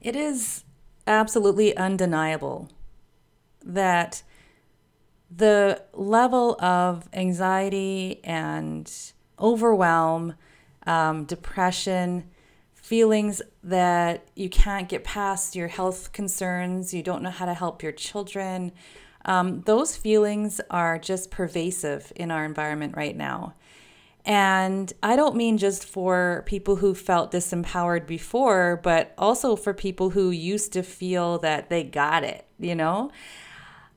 it is absolutely undeniable that the level of anxiety and overwhelm, um, depression, feelings that you can't get past your health concerns, you don't know how to help your children, um, those feelings are just pervasive in our environment right now. And I don't mean just for people who felt disempowered before, but also for people who used to feel that they got it, you know?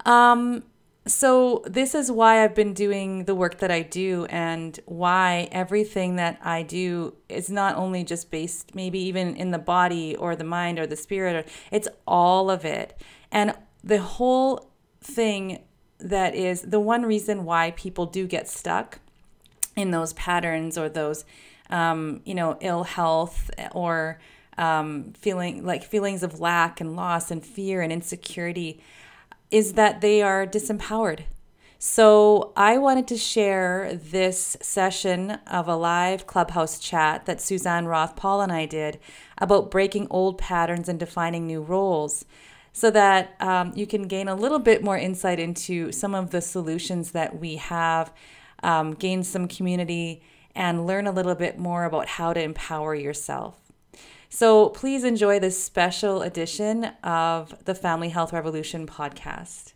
Um, so, this is why I've been doing the work that I do, and why everything that I do is not only just based, maybe even in the body or the mind or the spirit, it's all of it. And the whole thing that is the one reason why people do get stuck in those patterns or those, um, you know, ill health or um, feeling like feelings of lack and loss and fear and insecurity is that they are disempowered. So, I wanted to share this session of a live clubhouse chat that Suzanne Roth Paul and I did about breaking old patterns and defining new roles so that um, you can gain a little bit more insight into some of the solutions that we have, um, gain some community, and learn a little bit more about how to empower yourself. So please enjoy this special edition of the Family Health Revolution podcast.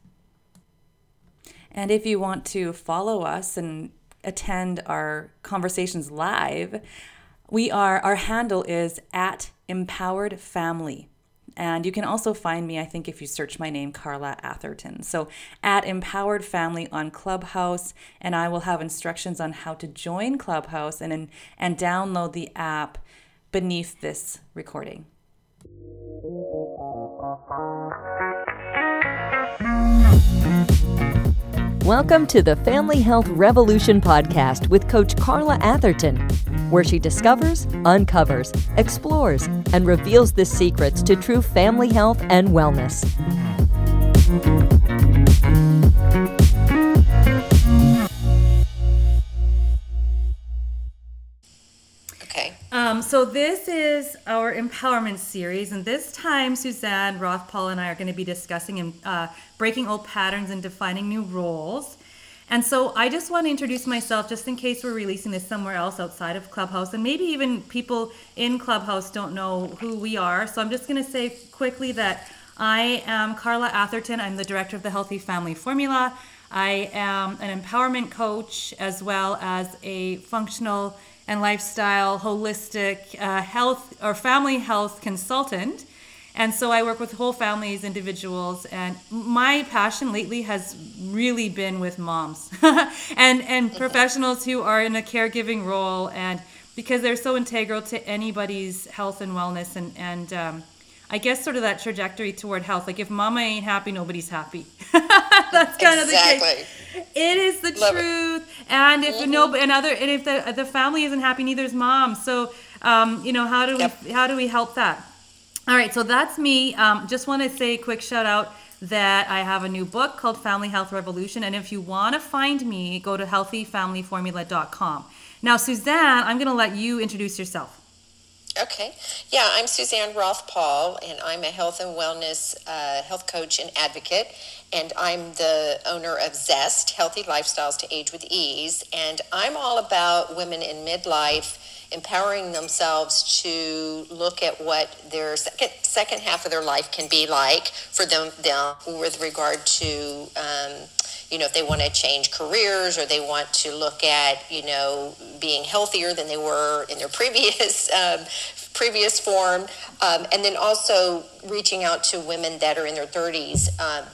And if you want to follow us and attend our conversations live, we are our handle is at empowered family. And you can also find me, I think, if you search my name, Carla Atherton. So at Empowered Family on Clubhouse, and I will have instructions on how to join Clubhouse and, and download the app beneath this recording. Welcome to the Family Health Revolution podcast with Coach Carla Atherton, where she discovers, uncovers, explores, and reveals the secrets to true family health and wellness. Um, so this is our empowerment series, and this time Suzanne Roth Paul and I are going to be discussing uh, breaking old patterns and defining new roles. And so I just want to introduce myself just in case we're releasing this somewhere else outside of Clubhouse, and maybe even people in Clubhouse don't know who we are. So I'm just going to say quickly that I am Carla Atherton. I'm the director of the Healthy Family Formula. I am an empowerment coach as well as a functional and lifestyle holistic uh, health or family health consultant. And so I work with whole families, individuals, and my passion lately has really been with moms and and professionals who are in a caregiving role, and because they're so integral to anybody's health and wellness, and and um, I guess sort of that trajectory toward health. Like if mama ain't happy, nobody's happy. That's kind exactly. of the case. It is the Love truth. It. And if mm-hmm. no, and other, and if the the family isn't happy, neither is mom. So, um, you know, how do yep. we how do we help that? All right, so that's me. Um, just want to say a quick shout out that I have a new book called Family Health Revolution, and if you want to find me, go to healthyfamilyformula.com. Now, Suzanne, I'm going to let you introduce yourself. Okay. Yeah, I'm Suzanne Roth Paul, and I'm a health and wellness uh, health coach and advocate. And I'm the owner of Zest Healthy Lifestyles to Age with Ease. And I'm all about women in midlife empowering themselves to look at what their second, second half of their life can be like for them, them with regard to. Um, you know, if they want to change careers or they want to look at, you know, being healthier than they were in their previous um, previous form, um, and then also reaching out to women that are in their 30s. Um,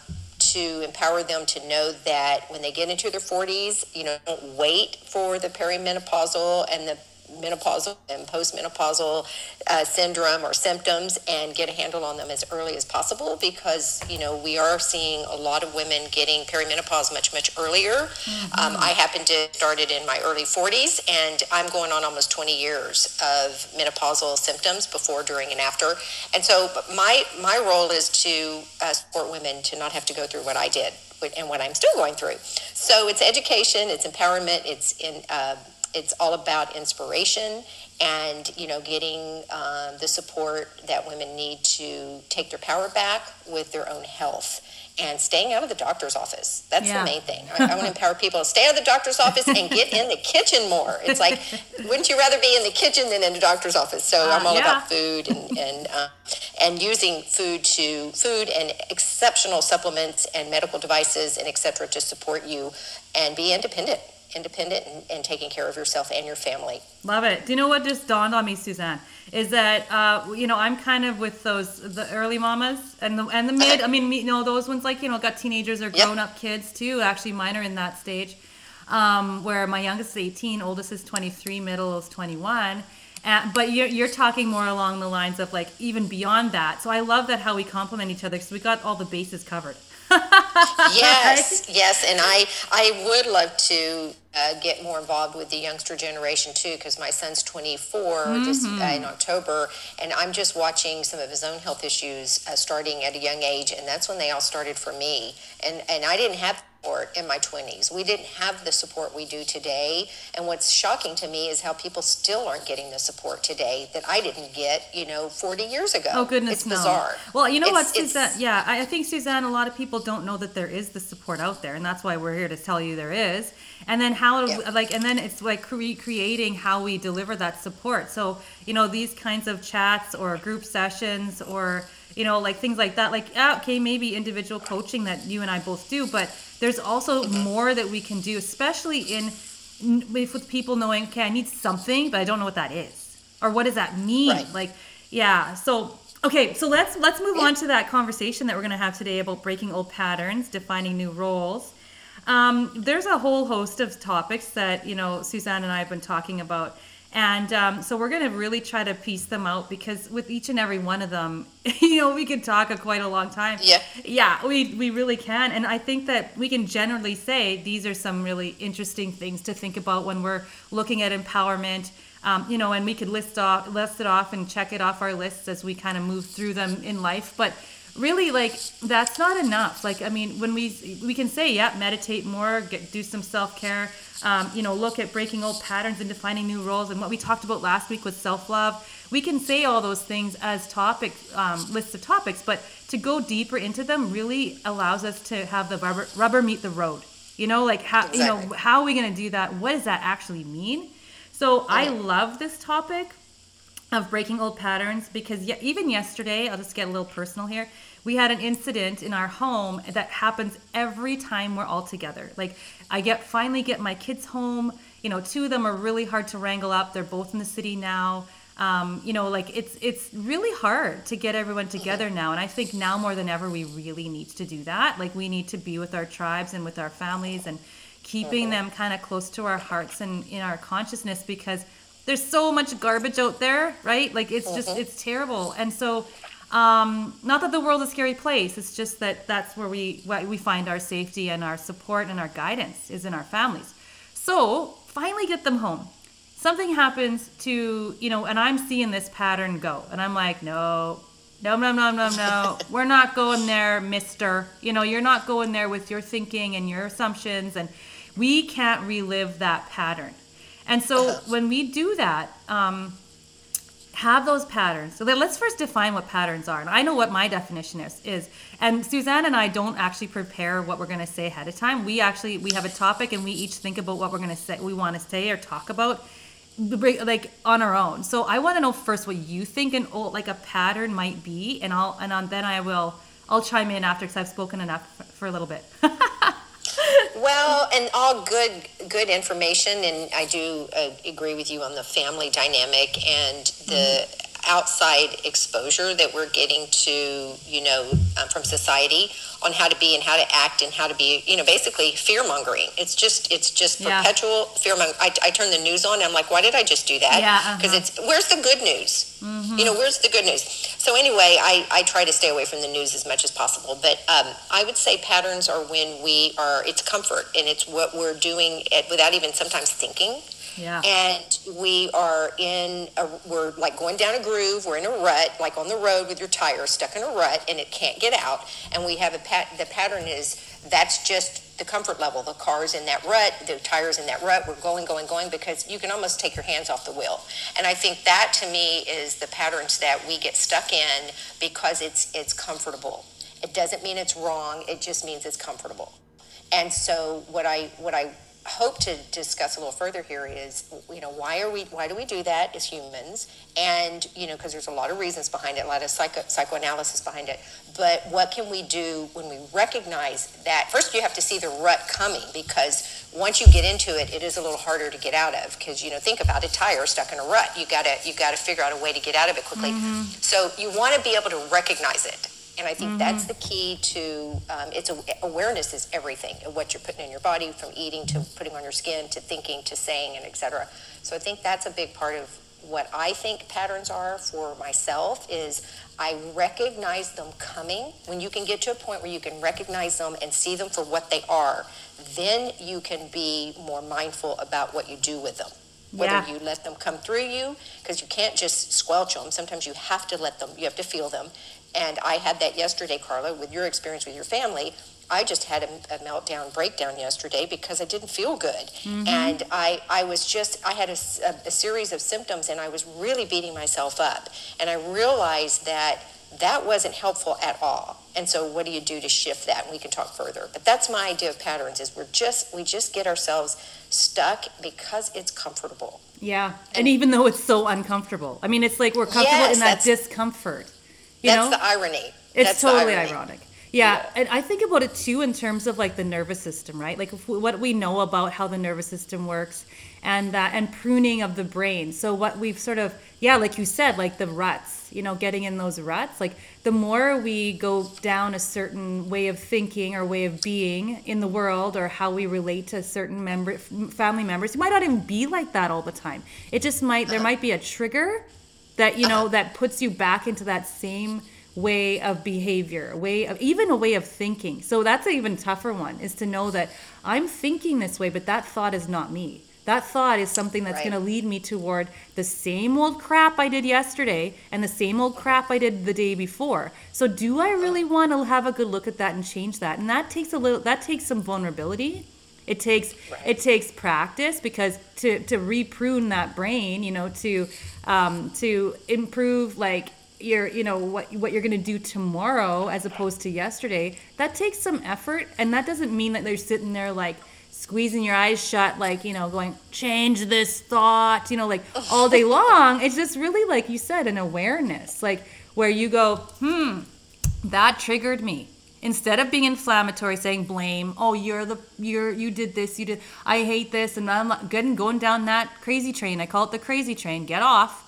to empower them to know that when they get into their 40s, you know, don't wait for the perimenopausal and the menopausal and postmenopausal uh, syndrome or symptoms and get a handle on them as early as possible because you know we are seeing a lot of women getting perimenopause much much earlier. Mm-hmm. um, i happen to started in my early 40s and i'm going on almost 20 years of menopausal symptoms before during and after. And so my my role is to uh, support women to not have to go through what i did and what i'm still going through. So it's education it's empowerment it's in uh, it's all about inspiration and you know getting um, the support that women need to take their power back with their own health and staying out of the doctor's office. That's Yeah. the main thing. I, I want to empower people to stay out of the doctor's office and get in the kitchen more. It's like, wouldn't you rather be in the kitchen than in the doctor's office? So I'm Uh, all yeah. about food and and uh, and using food to food and exceptional supplements and medical devices and etc. to support you and be independent, independent and, and taking care of yourself and your family. Love it. Do you know what just dawned on me, Suzanne? Is that uh, you know I'm kind of with those the early mamas and the and the mid. I mean, me- you know those ones like you know got teenagers or grown up kids too. Actually, mine are in that stage, um, where my youngest is 18, oldest is 23, middle is 21. Uh, but you're, you're talking more along the lines of like even beyond that. So I love that how we complement each other because we got all the bases covered. Yes, yes, and I I would love to uh, get more involved with the youngster generation too, because my son's 24 this uh, in October, and I'm just watching some of his own health issues uh, starting at a young age, and that's when they all started for me, and and I didn't have support in my 20s. We didn't have the support we do today, and what's shocking to me is how people still aren't getting the support today that I didn't get, you know, 40 years ago. Oh goodness, it's no. bizarre. Well, you know what, It's- it's- Suzanne? Yeah, I I think Suzanne. A lot of people don't know that there is the support out there, and that's why we're here to tell you there is. And then how, Yeah. like, and then it's like cre- creating how we deliver that support. So you know, these kinds of chats or group sessions or you know, like things like that. Like, yeah, okay, maybe individual coaching that you and I both do, but there's also more that we can do, especially in with people knowing, okay, I need something, but I don't know what that is, or what does that mean? Right. Like, yeah. So, okay, so let's let's move on to that conversation that we're going to have today about breaking old patterns, defining new roles. Um, there's a whole host of topics that you know Suzanne and I have been talking about, and um, so we're going to really try to piece them out because with each and every one of them, you know, we could talk a quite a long time. Yeah. Yeah, we we really can, and I think that we can generally say these are some really interesting things to think about when we're looking at empowerment. Um, you know, and we could list off list it off and check it off our lists as we kind of move through them in life, but really like that's not enough. Like i mean when we we can say yeah meditate more get do some self-care um, you know look at breaking old patterns and defining new roles. And what we talked about last week was self-love we can say all those things as topic um, lists of topics but to go deeper into them really allows us to have the rubber, rubber meet the road. You know like how you know how are we going to do that? What does that actually mean? So i love this topic of breaking old patterns because ye- even yesterday, I'll just get a little personal here. We had an incident in our home that happens every time we're all together. Like I get finally get my kids home. You know, two of them are really hard to wrangle up. They're both in the city now. Um, you know, like it's it's really hard to get everyone together now, and I think now more than ever we really need to do that. Like we need to be with our tribes and with our families and keeping them kind of close to our hearts and in our consciousness because there's so much garbage out there, right? Like it's just it's terrible. And so um not that the world is a scary place, it's just that that's where we why we find our safety and our support and our guidance is in our families. So, finally get them home. Something happens to, you know, and I'm seeing this pattern go. And I'm like, "No. No, no, no, no, no. We're not going there, mister. You know, you're not going there with your thinking and your assumptions and we can't relive that pattern. And so when we do that, um, have those patterns. So let's first define what patterns are. And I know what my definition is. Is and Suzanne and I don't actually prepare what we're going to say ahead of time. We actually we have a topic and we each think about what we're going to say, we want to say or talk about, like on our own. So I want to know first what you think an old like a pattern might be, and I'll and then I will I'll chime in after because I've spoken enough for a little bit. Well, and all good good information, and I do uh, agree with you on the family dynamic and the outside exposure that we're getting to, you know, um, from society on how to be and how to act and how to be, you know, basically fear mongering. It's just it's just Yeah. perpetual fear mongering. I, I turn the news on, and I'm like, why did I just do that? Yeah, uh-huh. because it's where's the good news? You know, where's the good news? So anyway, I, I try to stay away from the news as much as possible. But um, I would say patterns are when we are, it's comfort and it's what we're doing it without even sometimes thinking. Yeah. And we are in, a, we're like going down a groove, we're in a rut, like on the road with your tire stuck in a rut and it can't get out. And we have a pat, the pattern is that's just the comfort level. The car's in that rut, the tire's in that rut, we're going, going, going because you can almost take your hands off the wheel. And I think that to me is the patterns that we get stuck in because it's, it's comfortable. It doesn't mean it's wrong, it just means it's comfortable. And so what I, what I hope to discuss a little further here is, you know, why are we, why do we do that as humans? And, you know, because there's a lot of reasons behind it, a lot of psycho, psychoanalysis behind it. But what can we do when we recognize that? First, you have to see the rut coming because once you get into it, it is a little harder to get out of. Because, you know, think about a tire stuck in a rut. You gotta, you gotta figure out a way to get out of it quickly. Mm-hmm. So you want to be able to recognize it. And I think that's the key to um, it's a, awareness is everything of what you're putting in your body, from eating to putting on your skin to thinking to saying and etc. So I think that's a big part of what I think patterns are for myself is I recognize them coming. When you can get to a point where you can recognize them and see them for what they are, then you can be more mindful about what you do with them. Whether Yeah. you let them come through you, because you can't just squelch them. Sometimes you have to let them, you have to feel them. And I had that yesterday, Carla, with your experience with your family. I just had a, a meltdown, breakdown yesterday because I didn't feel good. Mm-hmm. And I, I was just, I had a series of symptoms and I was really beating myself up. And I realized that that wasn't helpful at all. And so what do you do to shift that? And we can talk further. But that's my idea of patterns is we're just, we just get ourselves stuck because it's comfortable. Yeah. And even though it's so uncomfortable. I mean, it's like we're comfortable Yes, in that discomfort. You That's know? the irony. It's That's totally irony. ironic. Yeah, and I think about it too in terms of like the nervous system, right? Like we, what we know about how the nervous system works, and that and pruning of the brain. So what we've sort of yeah, like you said, like the ruts, you know, getting in those ruts. Like the more we go down a certain way of thinking or way of being in the world, or how we relate to certain member family members, you might not even be like that all the time. It just might there uh-huh. might be a trigger that you know that puts you back into that same way of behavior a way of even a way of thinking. So that's an even tougher one is to know that i'm thinking this way but that thought is not me. That thought is something that's Right. going to lead me toward the same old crap i did yesterday and the same old crap i did the day before. So do i really want to have a good look at that and change that? And that takes a little that takes some vulnerability it takes Right. it takes practice because to to reprune that brain, you know, to um, to improve like your you know what what you're going to do tomorrow as opposed to yesterday. That takes some effort, and that doesn't mean that they're sitting there like squeezing your eyes shut, like you know, going change this thought, you know, like all day long. It's just really like you said, an awareness, like where you go, hmm, that triggered me instead of being inflammatory saying blame. Oh you're the you're you did this you did i hate this and i'm good and going down that crazy train. I call it the crazy train. Get off.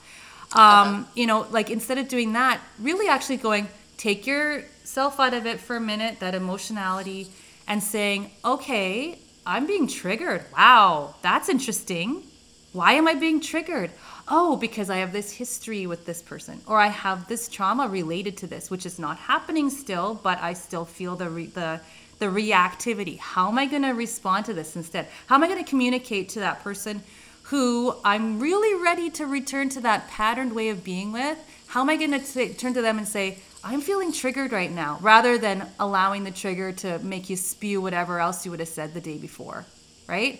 Um, you know like instead of doing that really actually going take yourself out of it for a minute that emotionality and saying okay i'm being triggered. Wow that's interesting. Why am I being triggered? Oh, because I have this history with this person, or I have this trauma related to this, which is not happening still, but I still feel the re- the the reactivity. How am I going to respond to this instead? How am I going to communicate to that person who I'm really ready to return to that patterned way of being with? How am I going to turn to them and say, I'm feeling triggered right now, rather than allowing the trigger to make you spew whatever else you would have said the day before, right?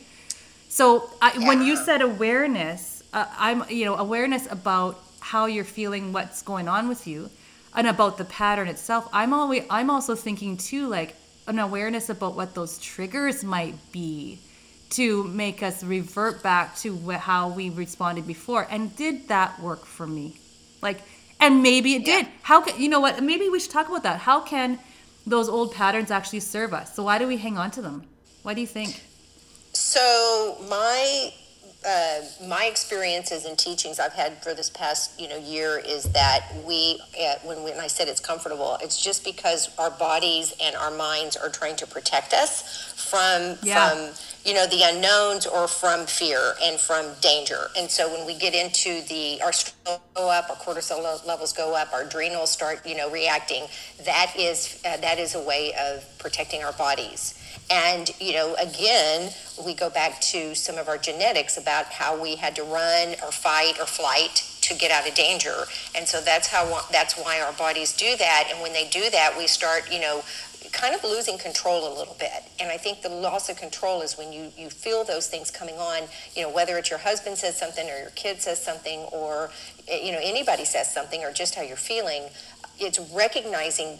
So I, when you said awareness, uh, I'm you know awareness about how you're feeling, what's going on with you, and about the pattern itself. I'm always I'm also thinking too like an awareness about what those triggers might be to make us revert back to wh- how we responded before. And did that work for me? Like, and maybe it did. How can you know what? Maybe we should talk about that. How can those old patterns actually serve us? So why do we hang on to them? What do you think? So my uh, my experiences and teachings I've had for this past you know year is that we uh, when when I said it's comfortable, it's just because our bodies and our minds are trying to protect us from Yeah. from you know, the unknowns or from fear and from danger. And so when we get into the, our stress go up, our cortisol levels go up, our adrenals start, you know, reacting, that is, uh, that is a way of protecting our bodies. And, you know, again, we go back to some of our genetics about how we had to run or fight or flight to get out of danger. And so that's how that's why our bodies do that. And when they do that, we start, you know, kind of losing control a little bit. And I think the loss of control is when you, you feel those things coming on, you know, whether it's your husband says something or your kid says something or, you know, anybody says something or just how you're feeling, it's recognizing,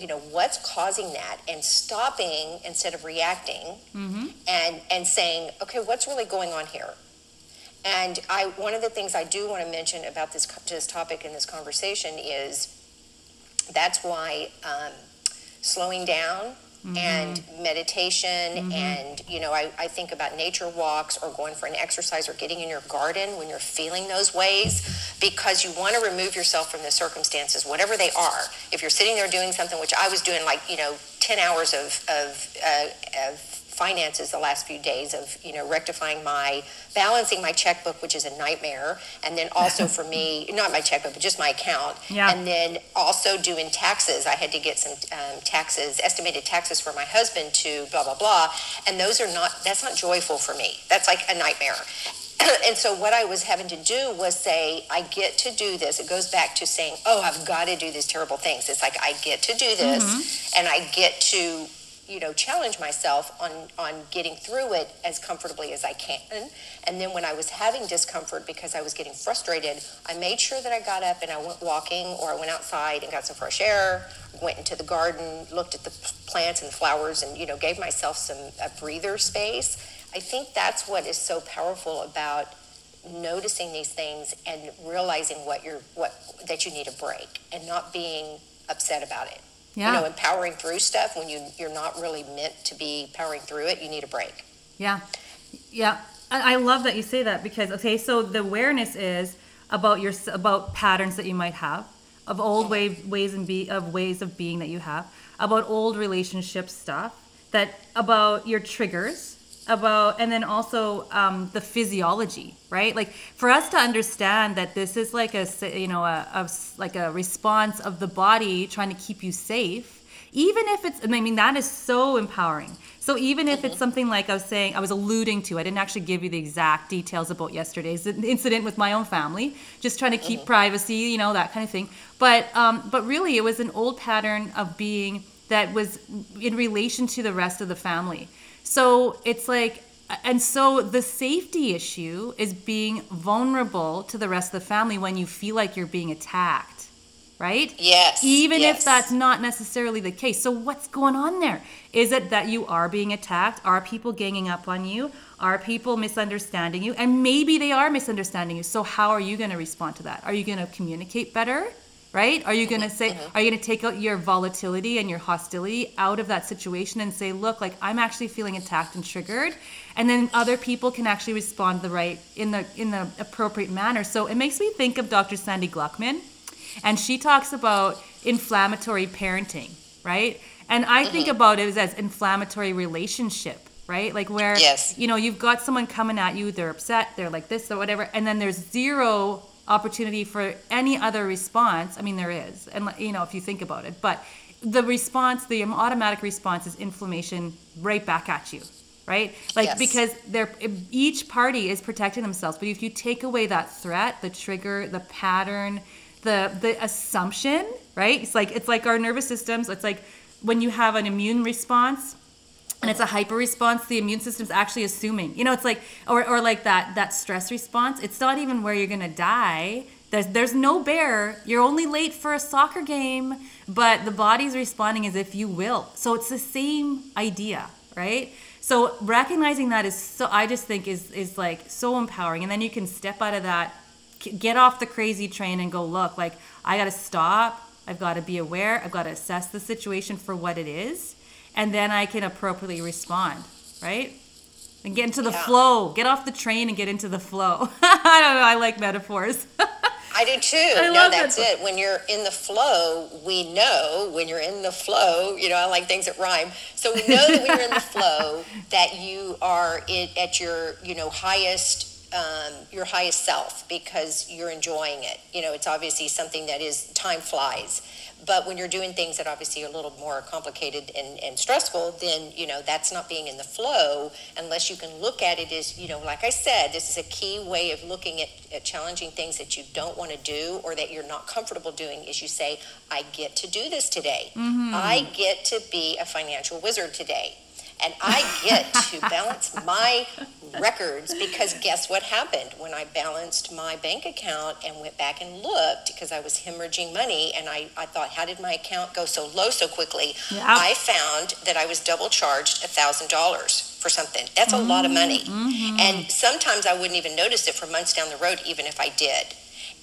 you know, what's causing that and stopping instead of reacting mm-hmm. and, and saying, okay, what's really going on here? And I, one of the things I do want to mention about this, this topic in this conversation is that's why um, slowing down. And meditation mm-hmm. and you know I, I think about nature walks or going for an exercise or getting in your garden when you're feeling those ways because you want to remove yourself from the circumstances whatever they are if you're sitting there doing something which i was doing like you know 10 hours of, of, uh, of finances the last few days of you know rectifying my balancing my checkbook which is a nightmare and then also for me not my checkbook but just my account yeah. and then also doing taxes i had to get some um, taxes estimated taxes for my husband to blah blah blah and those are not that's not joyful for me that's like a nightmare and so what I was having to do was say, I get to do this. It goes back to saying, oh, I've got to do these terrible things. It's like I get to do this, mm-hmm. and I get to you know challenge myself on on getting through it as comfortably as I can. And then when I was having discomfort because I was getting frustrated, I made sure that I got up and I went walking or I went outside and got some fresh air, went into the garden, looked at the plants and flowers and you know gave myself some a breather space. I think that's what is so powerful about noticing these things and realizing what you're what that you need a break and not being upset about it yeah. you know, empowering through stuff when you you're not really meant to be powering through it. You need a break. Yeah, yeah. I, love that you say that because okay, so the awareness is about your about patterns that you might have of old mm-hmm. way, ways and be of ways of being that you have about old relationship stuff that about your triggers about and then also um, the physiology right like for us to understand that this is like a you know a, a, like a response of the body trying to keep you safe even if it's i mean that is so empowering so even if it's mm-hmm. something like i was saying i was alluding to i didn't actually give you the exact details about yesterday's incident with my own family just trying to keep mm-hmm. privacy you know that kind of thing but um, but really it was an old pattern of being that was in relation to the rest of the family so it's like, and so the safety issue is being vulnerable to the rest of the family when you feel like you're being attacked, right? Yes. Even yes. if that's not necessarily the case. So what's going on there? Is it that you are being attacked? Are people ganging up on you? Are people misunderstanding you? And maybe they are misunderstanding you. So how are you going to respond to that? Are you going to communicate better? Right? Are you going to say, mm-hmm. are you going to take out your volatility and your hostility out of that situation and say, look, like I'm actually feeling attacked and triggered, and then other people can actually respond the right in the in the appropriate manner. So it makes me think of Dr. Sandy Gluckman, and she talks about inflammatory parenting, right? And I mm-hmm. think about it as inflammatory relationship right? Like where yes. you know you've got someone coming at you, they're upset, they're like this or whatever, and then there's zero opportunity for any other response. I mean, there is, and you know, if you think about it, but the response, the automatic response is inflammation right back at you, right? Like yes. because they're each party is protecting themselves, but if you take away that threat, the trigger, the pattern, the the assumption, right? It's like it's like our nervous systems. It's like when you have an immune response and it's a hyper response. The immune system's actually assuming you know it's like or, or like that that stress response. It's not even where you're gonna die. There's there's no bear. You're only late for a soccer game but the body's responding as if you will. So it's the same idea right? So recognizing that is so i just think is is like so empowering. And then you can step out of that get off the crazy train and go look like i got to stop. I've got to be aware. I've got to assess the situation for what it is and then I can appropriately respond, right? And get into the yeah. flow. Get off the train and get into the flow. I don't know. I like metaphors. I do too. I no, love that's that. it. When you're in the flow, we know when you're in the flow, you know, I like things that rhyme. So we know that when you're in the flow, that you are it, at your, you know, highest, um, your highest self because you're enjoying it. You know, it's obviously something that is, time flies. But when you're doing things that obviously are a little more complicated and, and stressful, then, you know, that's not being in the flow unless you can look at it as, you know, like I said, this is a key way of looking at, at challenging things that you don't want to do or that you're not comfortable doing is you say, I get to do this today. I get to be a financial wizard today. And I get to balance my records because guess what happened when I balanced my bank account and went back and looked because I was hemorrhaging money and I, I thought, how did my account go so low so quickly? Yeah. I found that I was double charged a thousand dollars for something. That's a lot of money. Mm-hmm. Mm-hmm. And sometimes I wouldn't even notice it for months down the road, even if I did.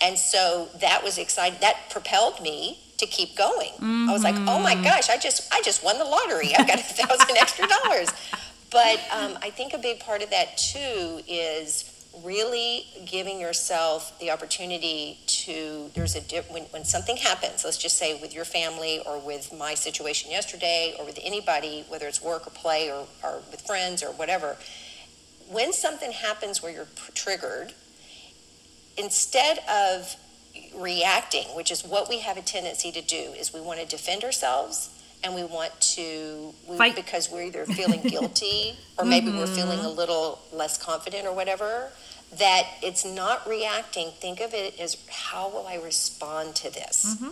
And so that was exciting. That propelled me to keep going. I was like, oh my mm-hmm. gosh, I just I just won the lottery. I've got a thousand extra dollars. But um, I think a big part of that too is really giving yourself the opportunity to there's a dip when, when something happens let's just say with your family or with my situation yesterday or with anybody whether it's work or play or, or with friends or whatever when something happens where you're triggered instead of reacting which is what we have a tendency to do is we want to defend ourselves and we want to we, Fight. because we're either feeling guilty or maybe we're mm-hmm. feeling a little less confident or whatever that it's not reacting. Think of it as how will i respond to this? Mm-hmm.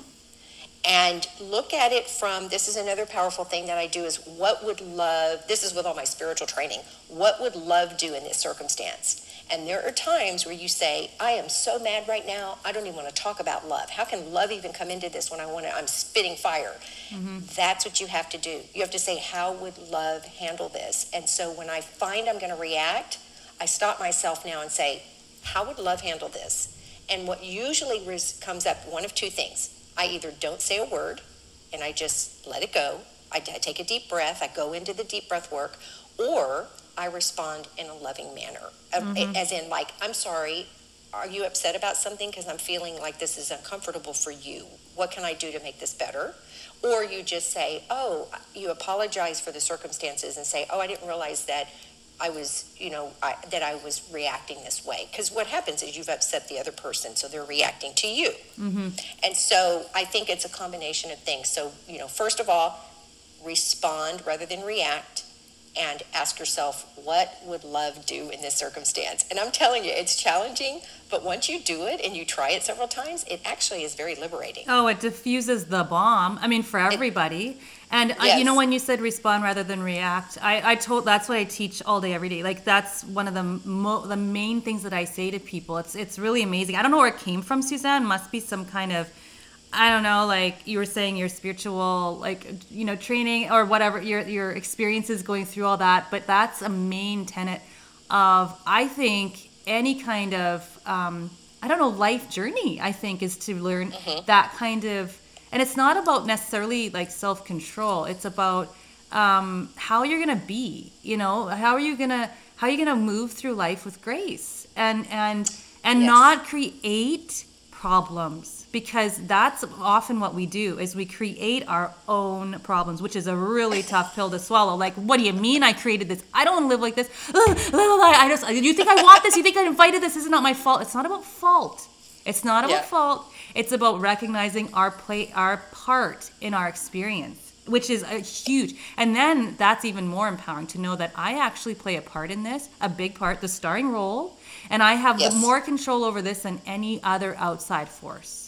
And look at it from this is another powerful thing that I do is what would love this is with all my spiritual training what would love do in this circumstance and there are times where you say I am so mad right now. I don't even want to talk about love. How can love even come into this when I want to I'm spitting fire? Mm-hmm. That's what you have to do. You have to say how would love handle this? And so when I find I'm going to react I stop myself now and say how would love handle this? And what usually res- comes up one of two things. I either don't say a word and I just let it go. I, I take a deep breath, I go into the deep breath work, or I respond in a loving manner. Um, As in, like, I'm sorry, are you upset about something? Because I'm feeling like this is uncomfortable for you. What can I do to make this better? Or you just say, oh, you apologize for the circumstances and say, oh, I didn't realize that I was, you know, I, that I was reacting this way. Because what happens is you've upset the other person, so they're reacting to you. And so I think it's a combination of things. So, you know, first of all, respond rather than react and ask yourself, what would love do in this circumstance? And I'm telling you, it's challenging, but once you do it and you try it several times, it actually is very liberating. Oh, it diffuses the bomb. I mean, for everybody. And uh, you know, when you said respond rather than react, I, I told that's what I teach all day, every day. Like that's one of the mo- the main things that I say to people. It's it's really amazing. I don't know where it came from, Suzanne. Must be some kind of I don't know, like you were saying, your spiritual, like you know, training or whatever your your experiences going through all that. But that's a main tenet of I think any kind of um, I don't know life journey. I think is to learn that kind of, and it's not about necessarily like self control. It's about um, how you're gonna be. You know, how are you gonna how are you gonna move through life with grace and and and Yes. not create problems because that's often what we do is we create our own problems which is a really tough pill to swallow. Like what do you mean i created this? I don't want to live like this. I just you think i want this? You think i invited this? This is not my fault. It's not about fault. It's not about Yeah. fault. It's about recognizing our play our part in our experience which is a huge. And then that's even more empowering to know that i actually play a part in this a big part the starring role and i have Yes. more control over this than any other outside force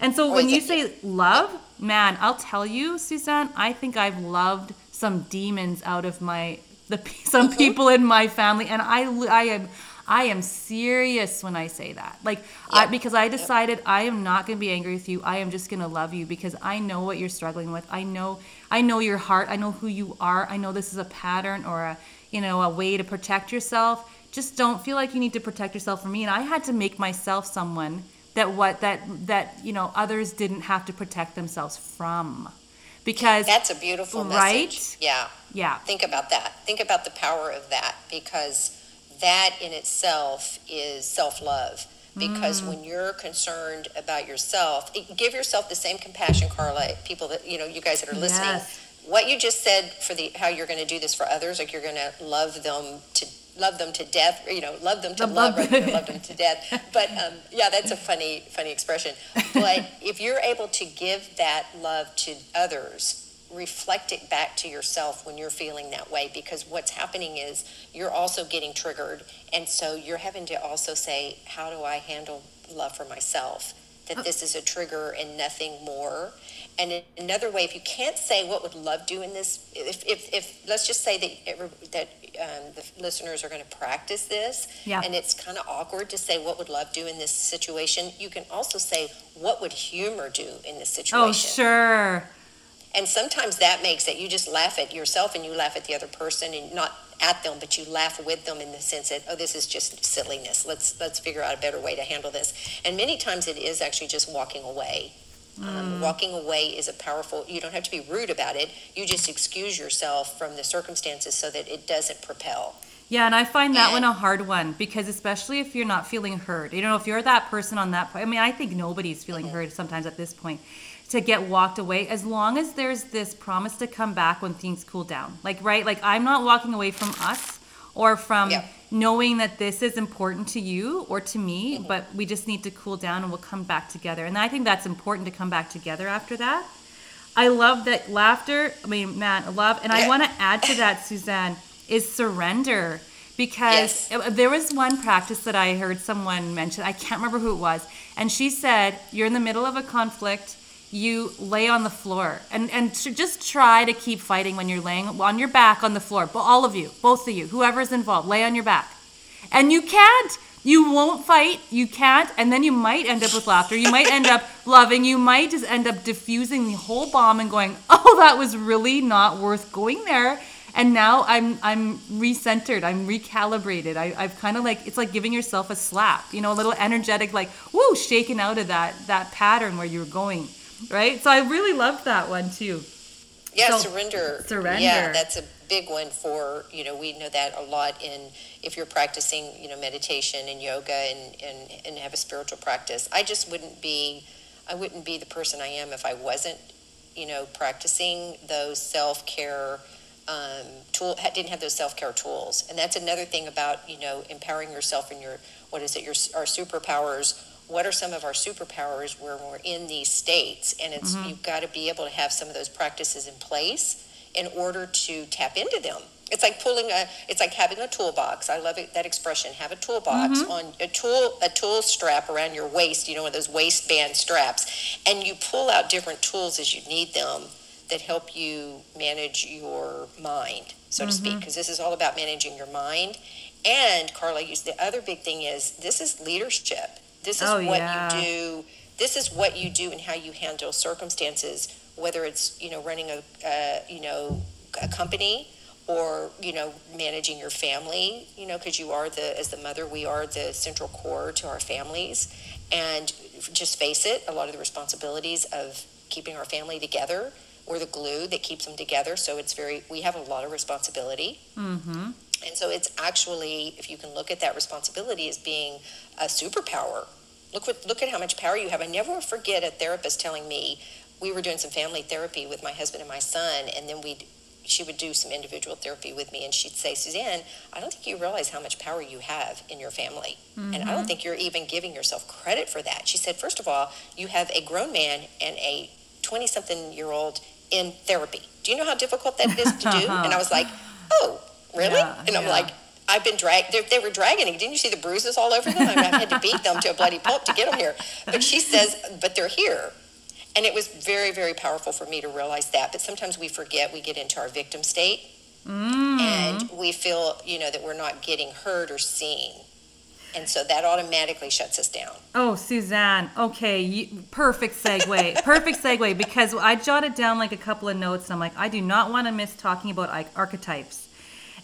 and so when you say love man i'll tell you suzanne i think i've loved some demons out of my the some Mm-hmm. people in my family. And i i am i am serious when i say that. Like I, because i decided i am not going to be angry with you. I am just going to love you because i know what you're struggling with. I know i know your heart. I know who you are. I know this is a pattern or a you know a way to protect yourself. Just don't feel like you need to protect yourself from me. And i had to make myself someone that what that that you know others didn't have to protect themselves from because That's a beautiful message. Right? Yeah. yeah Think about that. Think about the power of that because that in itself is self love. because Mm. when you're concerned about yourself, give yourself the same compassion, Carla. People that you know, you guys that are listening, Yes. what you just said for the how you're going to do this for others, like you're going to love them to love them to death, or, you know, love them to Love rather than love them to death. But um, yeah, that's a funny, funny expression. But if you're able to give that love to others, reflect it back to yourself when you're feeling that way, because what's happening is you're also getting triggered, and so you're having to also say, how do I handle love for myself? That this is a trigger and nothing more. And another way, if you can't say what would love do in this, if, if, if let's just say that every, that um, the listeners are going to practice this, Yeah. and it's kind of awkward to say what would love do in this situation. You can also say what would humor do in this situation. Oh, sure. And sometimes that makes it you just laugh at yourself and you laugh at the other person and not at them, but you laugh with them in the sense that oh, this is just silliness. Let's let's figure out a better way to handle this. And many times it is actually just walking away. Um, walking away is a powerful. You don't have to be rude about it. You just excuse yourself from the circumstances so that it doesn't propel. Yeah, and I find that And- one a hard one because especially if you're not feeling heard, you know, if you're that person on that point, I mean, I think nobody's feeling heard sometimes at this point to get walked away as long as there's this promise to come back when things cool down. Like, right? Like, I'm not walking away from us or from Yeah. Knowing that this is important to you or to me, but we just need to cool down and we'll come back together. And I think that's important to come back together after that. I love that laughter. I mean, man, I love, and I want to add to that, Suzanne, is surrender because Yes. uh, there was one practice that I heard someone mention. I can't remember who it was, and she said, "You're in the middle of a conflict. You lay on the floor, and and to just try to keep fighting when you're laying on your back on the floor. But all of you, both of you, whoever's involved, lay on your back, and you can't." You won't fight, you can't, and then you might end up with laughter. You might end up loving, you might just end up diffusing the whole bomb and going, Oh, that was really not worth going there and now I'm I'm recentered, I'm recalibrated. I, I've kind of like it's like giving yourself a slap, you know, a little energetic, like woo, shaken out of that that pattern where you were going, right? So I really loved that one too. Yeah, So, surrender. surrender. Yeah, that's a big one for, you know, we know that a lot in, if you're practicing, you know, meditation and yoga and, and, and have a spiritual practice. I just wouldn't be, I wouldn't be the person I am if I wasn't, you know, practicing those self-care um, tool, didn't have those self-care tools. And that's another thing about, you know, empowering yourself and your, what is it, your, our superpowers. What are some of our superpowers where we're in these states? And it's, mm-hmm. you've got to be able to have some of those practices in place in order to tap into them. It's like pulling a, it's like having a toolbox. I love it, that expression. Have a toolbox mm-hmm. on a tool, a tool strap around your waist. You know, one of those waistband straps, and you pull out different tools as you need them that help you manage your mind, so to speak. Mm-hmm. Because this is all about managing your mind. And Carla, you, the other big thing is this is leadership. This is Oh, what yeah. you do. This is what you do and how you handle circumstances. Whether it's you know running a uh, you know a company or you know managing your family you know because you are the as the mother we are the central core to our families and just face it a lot of the responsibilities of keeping our family together we're the glue that keeps them together so it's very we have a lot of responsibility Mm-hmm. And so it's actually if you can look at that responsibility as being a superpower look what look at how much power you have. I never forget a therapist telling me we were doing some family therapy with my husband and my son and then we'd she would do some individual therapy with me and she'd say suzanne i don't think you realize how much power you have in your family. And i don't mm-hmm. think you're even giving yourself credit for that. She said first of all you have a grown man and a 20 something year old in therapy. Do you know how difficult that is to do? And i was like oh really Yeah, and i'm yeah. like I've been dragged. They, were dragging. Didn't you see the bruises all over them? I, mean, I had to beat them to a bloody pulp to get them here. But she says, but they're here. And it was very, very powerful for me to realize that. But sometimes we forget, we get into our victim state Mm. and we feel, you know, that we're not getting heard or seen. And so that automatically shuts us down. Oh, Suzanne. Okay, you, perfect segue. perfect segue because I jotted down like a couple of notes. And I'm like, I do not want to miss talking about ar- archetypes.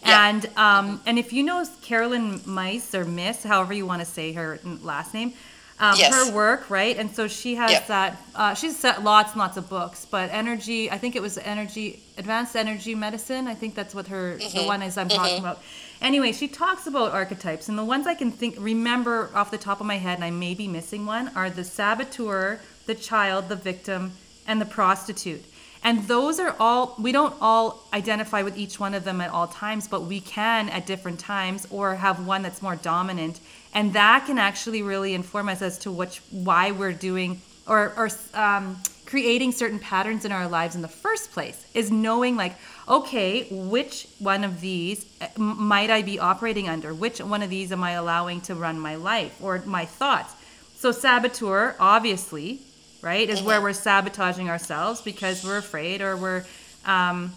Yeah. And um, and if you know Carolyn Mice or Miss, however you want to say her last name, um, Yes. her work, right? And so she has that. Uh, she's set lots and lots of books, but energy. I think it was energy, advanced energy medicine. I think that's what her Mm-hmm. the one is I'm talking about. Anyway, she talks about archetypes, and the ones I can think remember off the top of my head, and I may be missing one, are the saboteur, the child, the victim, and the prostitute. And those are all, we don't all identify with each one of them at all times, but we can at different times or have one that's more dominant. And that can actually really inform us as to which, why we're doing or, or um, creating certain patterns in our lives in the first place is knowing like, okay, which one of these uh, might I be operating under? Which one of these am I allowing to run my life or my thoughts? So saboteur, obviously, right, is where we're sabotaging ourselves because we're afraid or we're, um,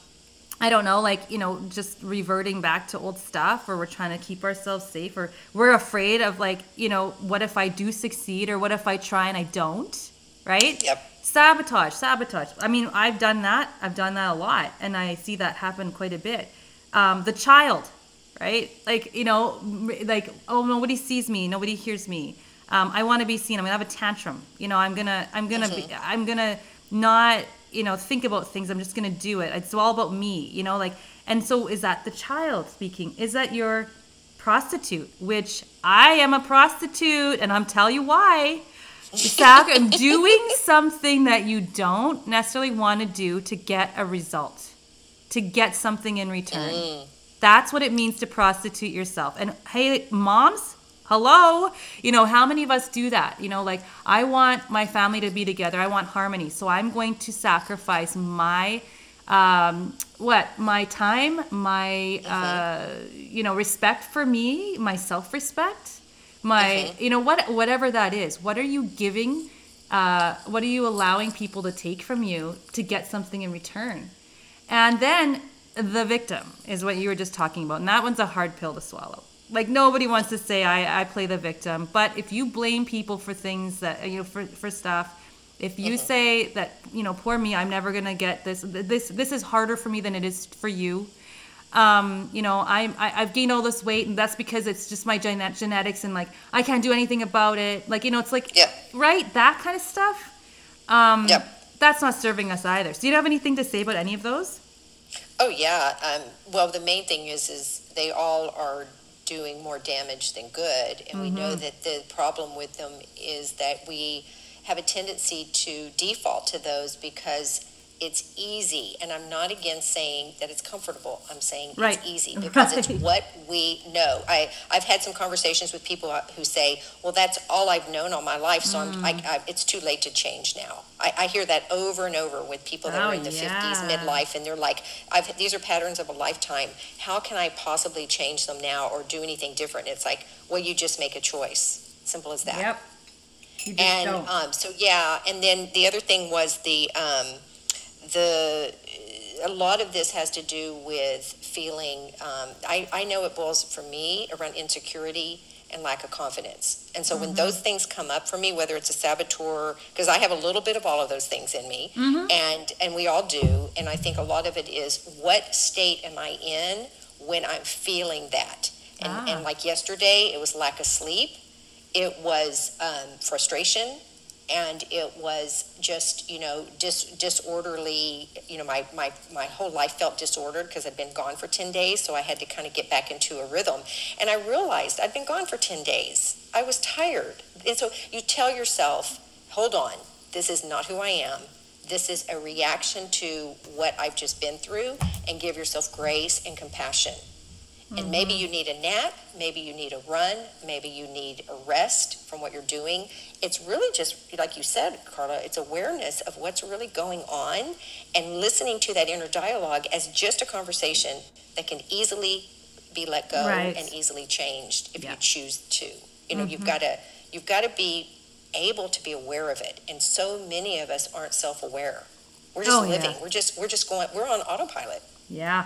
I don't know, like you know, just reverting back to old stuff, or we're trying to keep ourselves safe, or we're afraid of like you know, what if I do succeed, or what if I try and I don't, right? Yep. Sabotage, sabotage. I mean, I've done that. I've done that a lot, and I see that happen quite a bit. Um, the child, right? Like you know, like oh nobody sees me, nobody hears me. Um, I want to be seen. I'm gonna have a tantrum. You know, I'm gonna, I'm gonna be, I'm gonna not, you know, think about things. I'm just gonna do it. It's all about me. You know, like, and so is that the child speaking? Is that your prostitute? Which I am a prostitute, and I'm tell you why. Sac- doing something that you don't necessarily want to do to get a result, to get something in return. That's what it means to prostitute yourself. And hey, moms, hello. You know, how many of us do that? You know, like, I want my family to be together, I want harmony. So I'm going to sacrifice my. Um, what my time, my uh, you know respect for me, my self-respect, my you know what whatever that is. What are you giving? Uh, what are you allowing people to take from you to get something in return? And then the victim is what you were just talking about. And that one's a hard pill to swallow. Like nobody wants to say I, I play the victim. But if you blame people for things that you know for, for stuff, if you say that, you know, poor me, I'm never gonna get this this this is harder for me than it is for you. Um, you know, I'm I, I've gained all this weight and that's because it's just my gene- genetics and like I can't do anything about it. Like, you know, it's like Yeah. right, that kind of stuff. Um Yep. that's not serving us either. So do you have anything to say about any of those? Oh yeah. Um, well, the main thing is is they all are doing more damage than good, and we know mm-hmm. that the problem with them is that we have a tendency to default to those because it's easy. And I'm not again saying that it's comfortable. I'm saying Right. it's easy because it's Right. what we know. I I've had some conversations with people who say, "Well, that's all I've known all my life, so I'm, I, I, it's too late to change now." I, I hear that over and over with people that Oh, are in the 50s, yeah. midlife, and they're like, I've, these are patterns of a lifetime. How can I possibly change them now or do anything different? It's like, well, you just make a choice. Simple as that. Yep. You And um, so, yeah, and then the other thing was the, um, the, a lot of this has to do with feeling, um, I, I know it boils for me around insecurity and lack of confidence. And so when those things come up for me, whether it's a saboteur, because I have a little bit of all of those things in me, and, and we all do, and I think a lot of it is what state am I in when I'm feeling that? And, Ah. and like yesterday, it was lack of sleep it was um, frustration and it was just you know dis- disorderly you know my, my, my whole life felt disordered because i'd been gone for 10 days so i had to kind of get back into a rhythm. And i realized i'd been gone for 10 days. I was tired. And so you tell yourself hold on. This is not who i am. This is a reaction to what i've just been through and give yourself grace and compassion and maybe mm-hmm. you need a nap, maybe you need a run, maybe you need a rest from what you're doing. It's really just, like you said, Carla, it's awareness of what's really going on and listening to that inner dialogue as just a conversation that can easily be let go Right. and easily changed if Yeah. you choose to. You know, you've mm-hmm. got to you've got to be able to be aware of it. And so many of us aren't self-aware. We're just Oh, yeah. living. We're just we're just going we're on autopilot. Yeah,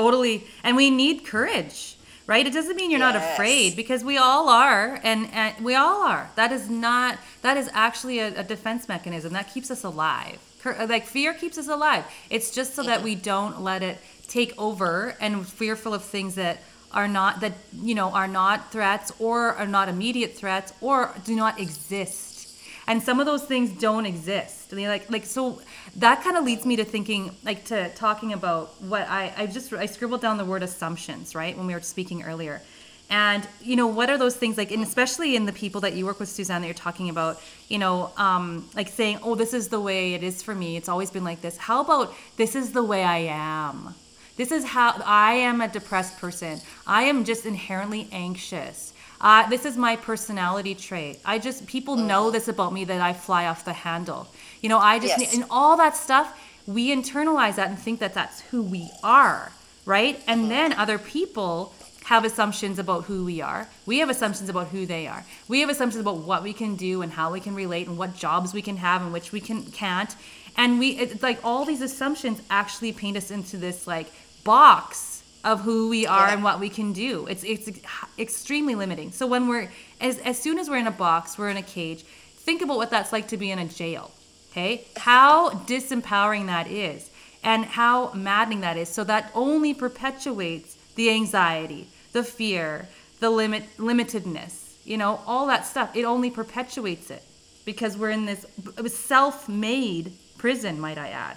totally. And we need courage, right? It doesn't mean you're not afraid because we all are, and, and we all are. That is not. That is actually a, a defense mechanism that keeps us alive. Cur- Like fear keeps us alive. It's just so that we don't let it take over and fearful of things that are not that you know are not threats or are not immediate threats or do not exist and some of those things don't exist. And like like so that kind of leads me to thinking like to talking about what i i just i scribbled down the word assumptions right when we were speaking earlier. And you know what are those things like and especially in the people that you work with suzanne that you're talking about you know um, like saying oh this is the way it is for me. It's always been like this. How about this is the way i am. This is how I am a depressed person. I am just inherently anxious. Uh, this is my personality trait. I just, people know mm-hmm. this about me that I fly off the handle. You know, I just, yes. and all that stuff, we internalize that and think that that's who we are, right? And mm-hmm. then other people have assumptions about who we are. We have assumptions about who they are. We have assumptions about what we can do and how we can relate and what jobs we can have and which we can can't. And we it's like all these assumptions actually paint us into this like box of who we are yeah. and what we can do. It's it's extremely limiting. So when we're as as soon as we're in a box, we're in a cage. Think about what that's like to be in a jail. Okay? How disempowering that is and how maddening that is. So that only perpetuates the anxiety, the fear, the limit limitedness, you know, all that stuff. It only perpetuates it because we're in this self-made prison, might I add.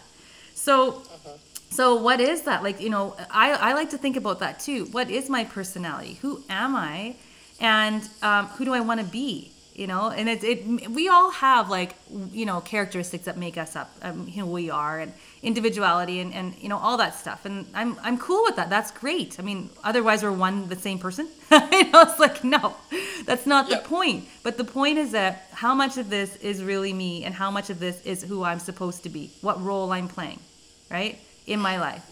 So mm-hmm so what is that? Like you know i, I like to think about that too. What is my personality? Who am i? And um, who do i want to be? You know and it, it we all have like you know characteristics that make us up um, who we are and individuality and, and you know all that stuff. And i'm i'm cool with that. That's great. I mean otherwise we're one the same person. You know it's like no that's not yep. the point. But the point is that how much of this is really me and how much of this is who i'm supposed to be what role i'm playing right in my life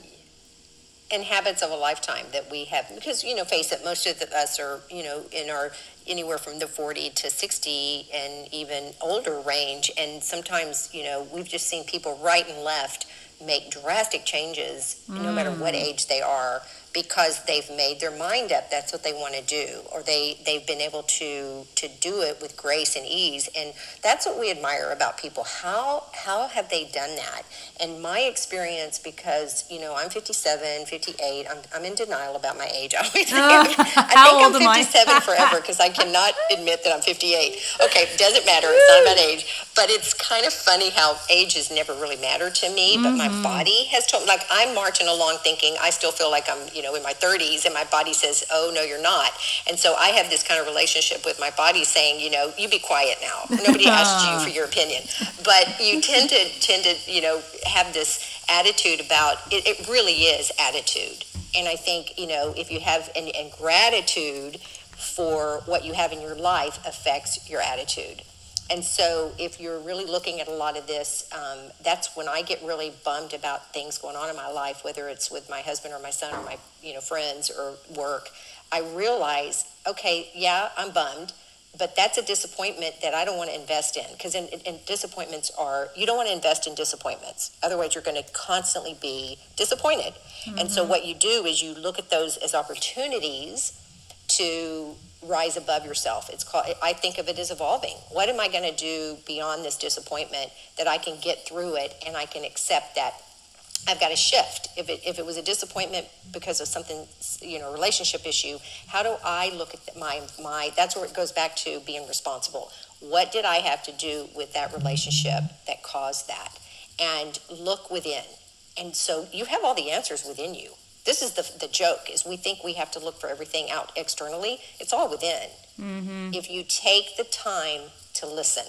and habits of a lifetime that we have because you know face it most of us are you know in our anywhere from the 40 to 60 and even older range and sometimes you know we've just seen people right and left make drastic changes mm. no matter what mm. age they are because they've made their mind up that's what they want to do or they they've been able to to do it with grace and ease. And that's what we admire about people. How how have they done that? And my experience because you know I'm 57 58 I'm, I'm in denial about my age I always think, uh, I think I'm 57 forever because I cannot admit that I'm 58 okay doesn't matter it's not about age. But it's kind of funny how age has never really mattered to me mm-hmm. but my mm-hmm. body has told like I'm marching along thinking I still feel like I'm you know in my 30s and my body says oh no you're not. And so i have this kind of relationship with my body saying you know you be quiet now. Nobody asked you for your opinion. But you tend to tend to you know have this attitude about it, it really is attitude. And i think you know if you have and, and gratitude for what you have in your life affects your attitude and so, if you're really looking at a lot of this, um, that's when I get really bummed about things going on in my life, whether it's with my husband or my son or my you know friends or work. I realize, okay, yeah, I'm bummed, but that's a disappointment that I don't want to invest in because in, in, disappointments are you don't want to invest in disappointments. Otherwise, you're going to constantly be disappointed. Mm-hmm. And so, mm-hmm. what you do is you look at those as opportunities to rise above yourself. It's called I think of it as evolving. What am I going to do beyond this disappointment that I can get through it and I can accept that I've got to shift. If it if it was a disappointment because of something, you know, relationship issue, how do I look at my my that's where it goes back to being responsible. What did I have to do with that relationship that caused that? And look within. And so you have all the answers within you this is the, the joke is we think we have to look for everything out externally. It's all within. Mm-hmm. if you take the time to listen.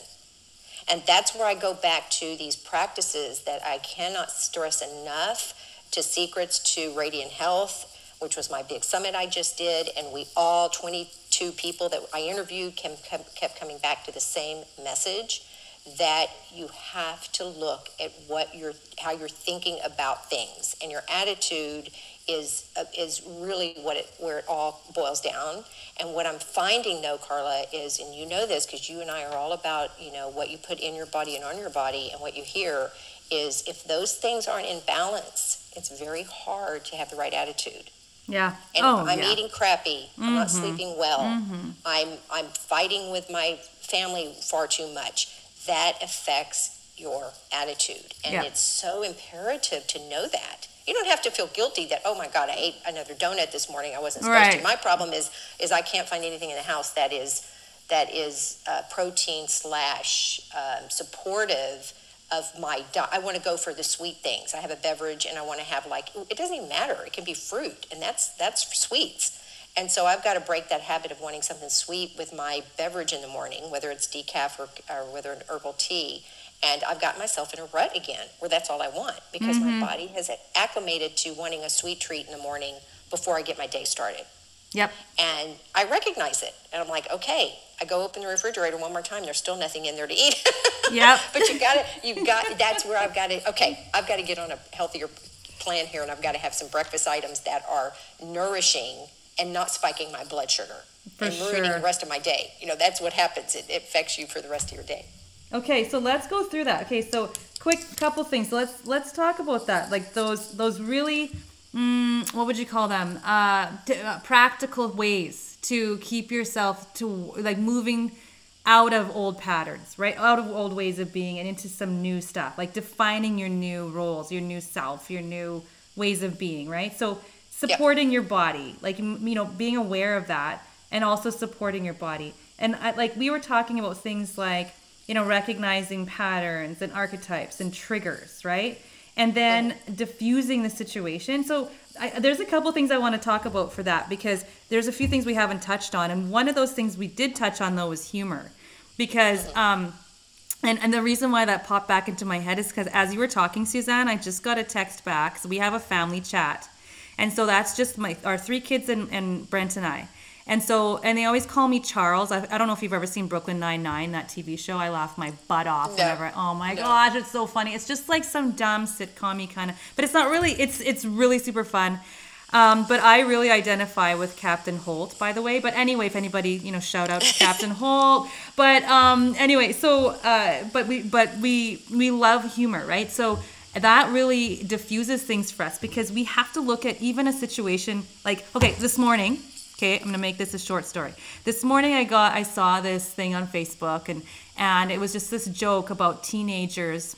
And that's where i go back to these practices that i cannot stress enough to secrets to radiant health which was my big summit i just did and we all 22 people that i interviewed kept, kept coming back to the same message that you have to look at what you're how you're thinking about things. And your attitude is uh, is really what it where it all boils down. And what I'm finding though, Carla, is and you know this because you and I are all about you know what you put in your body and on your body, and what you hear is if those things aren't in balance, it's very hard to have the right attitude. Yeah. And oh, I'm yeah. eating crappy. Mm-hmm. I'm not mm-hmm. sleeping well. Mm-hmm. I'm I'm fighting with my family far too much. That affects your attitude, and yeah. it's so imperative to know that You don't have to feel guilty that oh my god, I ate another donut this morning. I wasn't supposed Right. to. My problem is is I can't find anything in the house that is that is uh, protein slash um, supportive of my diet. I want to go for the sweet things. I have a beverage and I want to have like it doesn't even matter. It can be fruit and that's that's for sweets. And so I've got to break that habit of wanting something sweet with my beverage in the morning, whether it's decaf or, or whether an herbal tea. And I've got myself in a rut again where that's all I want because my mm-hmm. body has acclimated to wanting a sweet treat in the morning before I get my day started Yep. and I recognize it. And I'm like, okay, I go open the refrigerator one more time. There's still nothing in there to eat. Yep. but you got it. You've got. That's where I've got to. Okay, I've got to get on a healthier plan here, and I've got to have some breakfast items that are nourishing and not spiking my blood sugar For and ruining sure. the rest of my day. You know, that's what happens. It, it affects you for the rest of your day. Okay, so let's go through that. Okay, so quick couple things. So let's let's talk about that. Like those those really, mm, what would you call them? Uh, d- uh, practical ways to keep yourself to like moving out of old patterns, right? Out of old ways of being and into some new stuff. Like defining your new roles, your new self, your new ways of being, right? So supporting your body, like m- you know, being aware of that, and also supporting your body. And I, like we were talking about things like you know recognizing patterns and archetypes and triggers, right? And then diffusing the situation. So I, there's a couple things I want to talk about for that because there's a few things we haven't touched on, and one of those things we did touch on though was humor, because um, and, and the reason why that popped back into my head is because as you were talking, Suzanne, I just got a text back. So we have a family chat. And so that's just my our three kids and, and Brent and I. And so and they always call me Charles. I, I don't know if you've ever seen Brooklyn Nine Nine, that TV show. I laugh my butt off No. whenever. Oh my No. gosh, it's so funny. It's just like some dumb sitcom kind of, but it's not really. It's it's really super fun. Um, but I really identify with Captain Holt, by the way. But anyway, if anybody, you know, shout out to Captain Holt. But um, anyway, so uh, but we but we we love humor, right? So that really diffuses things for us because we have to look at even a situation like okay, this morning. Okay, I'm gonna make this a short story. This morning I got I saw this thing on Facebook and and it was just this joke about teenagers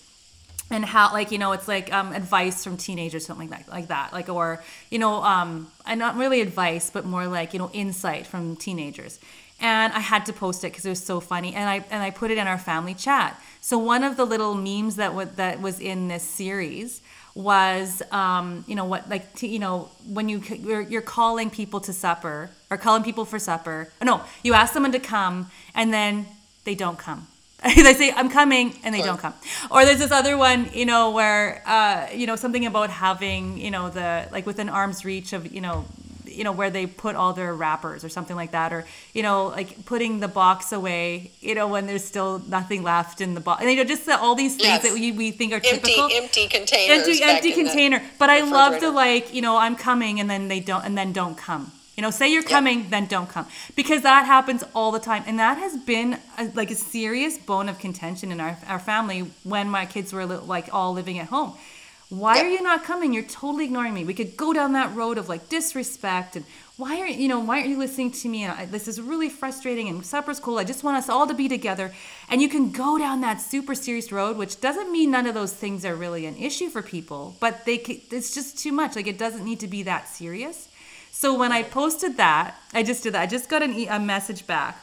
and how like you know it's like um, advice from teenagers something like that like that like or you know um and not really advice but more like you know insight from teenagers and i had to post it because it was so funny and i and i put it in our family chat so one of the little memes that was that was in this series was um you know what like t- you know when you you're, you're calling people to supper or calling people for supper. No you ask someone to come and then they don't come. They say i'm coming and they don't come. Or there's this other one you know where uh you know something about having you know the like within arm's reach of you know you know where they put all their wrappers or something like that or you know like putting the box away you know when there's still nothing left in the box and you know just the, all these things Yes. that we, we think are Empty, typical. empty containers. empty empty container. But i love the like you know i'm coming and then they don't and then don't come. You know say you're coming then don't come. Because that happens all the time. And that has been a, like a serious bone of contention in our, our family when my kids were li- like all living at home why Yep. are you not coming? You're totally ignoring me. We could go down that road of like disrespect and why aren't you know why aren't you listening to me? And I, this is really frustrating and supper's cool. I just want us all to be together. And you can go down that super serious road which doesn't mean none of those things are really an issue for people but they it's just too much. Like it doesn't need to be that serious. So when i posted that i just did that. I just got an e- a message back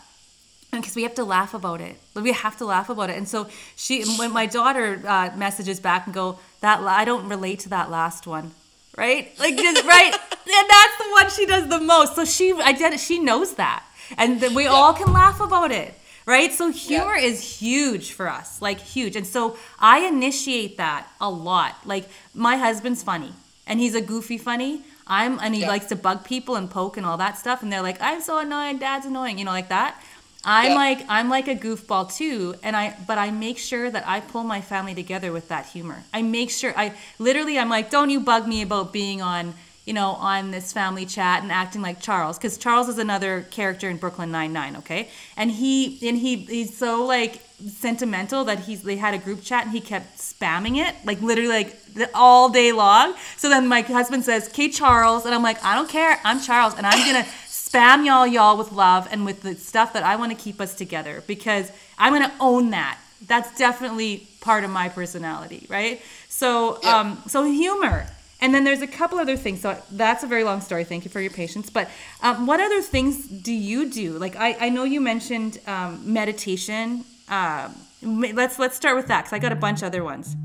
because we have to laugh about it. We have to laugh about it. And so she, when my daughter uh, messages back and go, that I don't relate to that last one, right? Like just right, and that's the one she does the most. So she, I did, she knows that, and we all can laugh about it. Right, so humor is huge for us, like huge, and so I initiate that a lot. Like my husband's funny, and he's a goofy funny. I'm, and he Yeah. likes to bug people and poke and all that stuff, and they're like, "I'm so annoying, Dad's annoying," you know, like that. I'm Yeah. like I'm like a goofball too, and I but I make sure that I pull my family together with that humor. I make sure I literally I'm like, don't you bug me about being on you know on this family chat and acting like Charles because Charles is another character in Brooklyn Nine Nine, okay? And he and he he's so like sentimental that he's they had a group chat and he kept spamming it like literally like the- all day long. So then my husband says, "Okay, Charles," and I'm like, "I don't care, I'm Charles, and I'm gonna." Spam y'all y'all with love and with the stuff that I want to keep us together because I'm going to own that. That's definitely part of my personality, right? So Yeah. um so humor And then there's a couple other things. So that's a very long story. Thank you for your patience. But um, what other things do you do? Like I, I know you mentioned um, meditation. Um, let's let's start with that because I got a bunch other ones.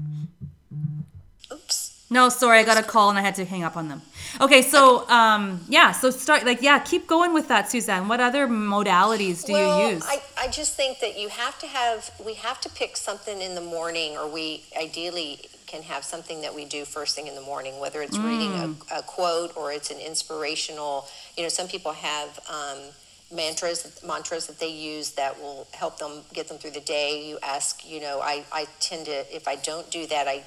No, sorry, I got a call and I had to hang up on them. Okay, so um, yeah, so start like yeah, keep going with that, Suzanne. What other modalities do well, you use? I, I just think that you have to have we have to pick something in the morning, or we ideally can have something that we do first thing in the morning, whether it's reading Mm. a, a quote or it's an inspirational. You know, some people have. Um, mantras mantras that they use that will help them get them through the day. You ask you know i i tend to if i don't do that i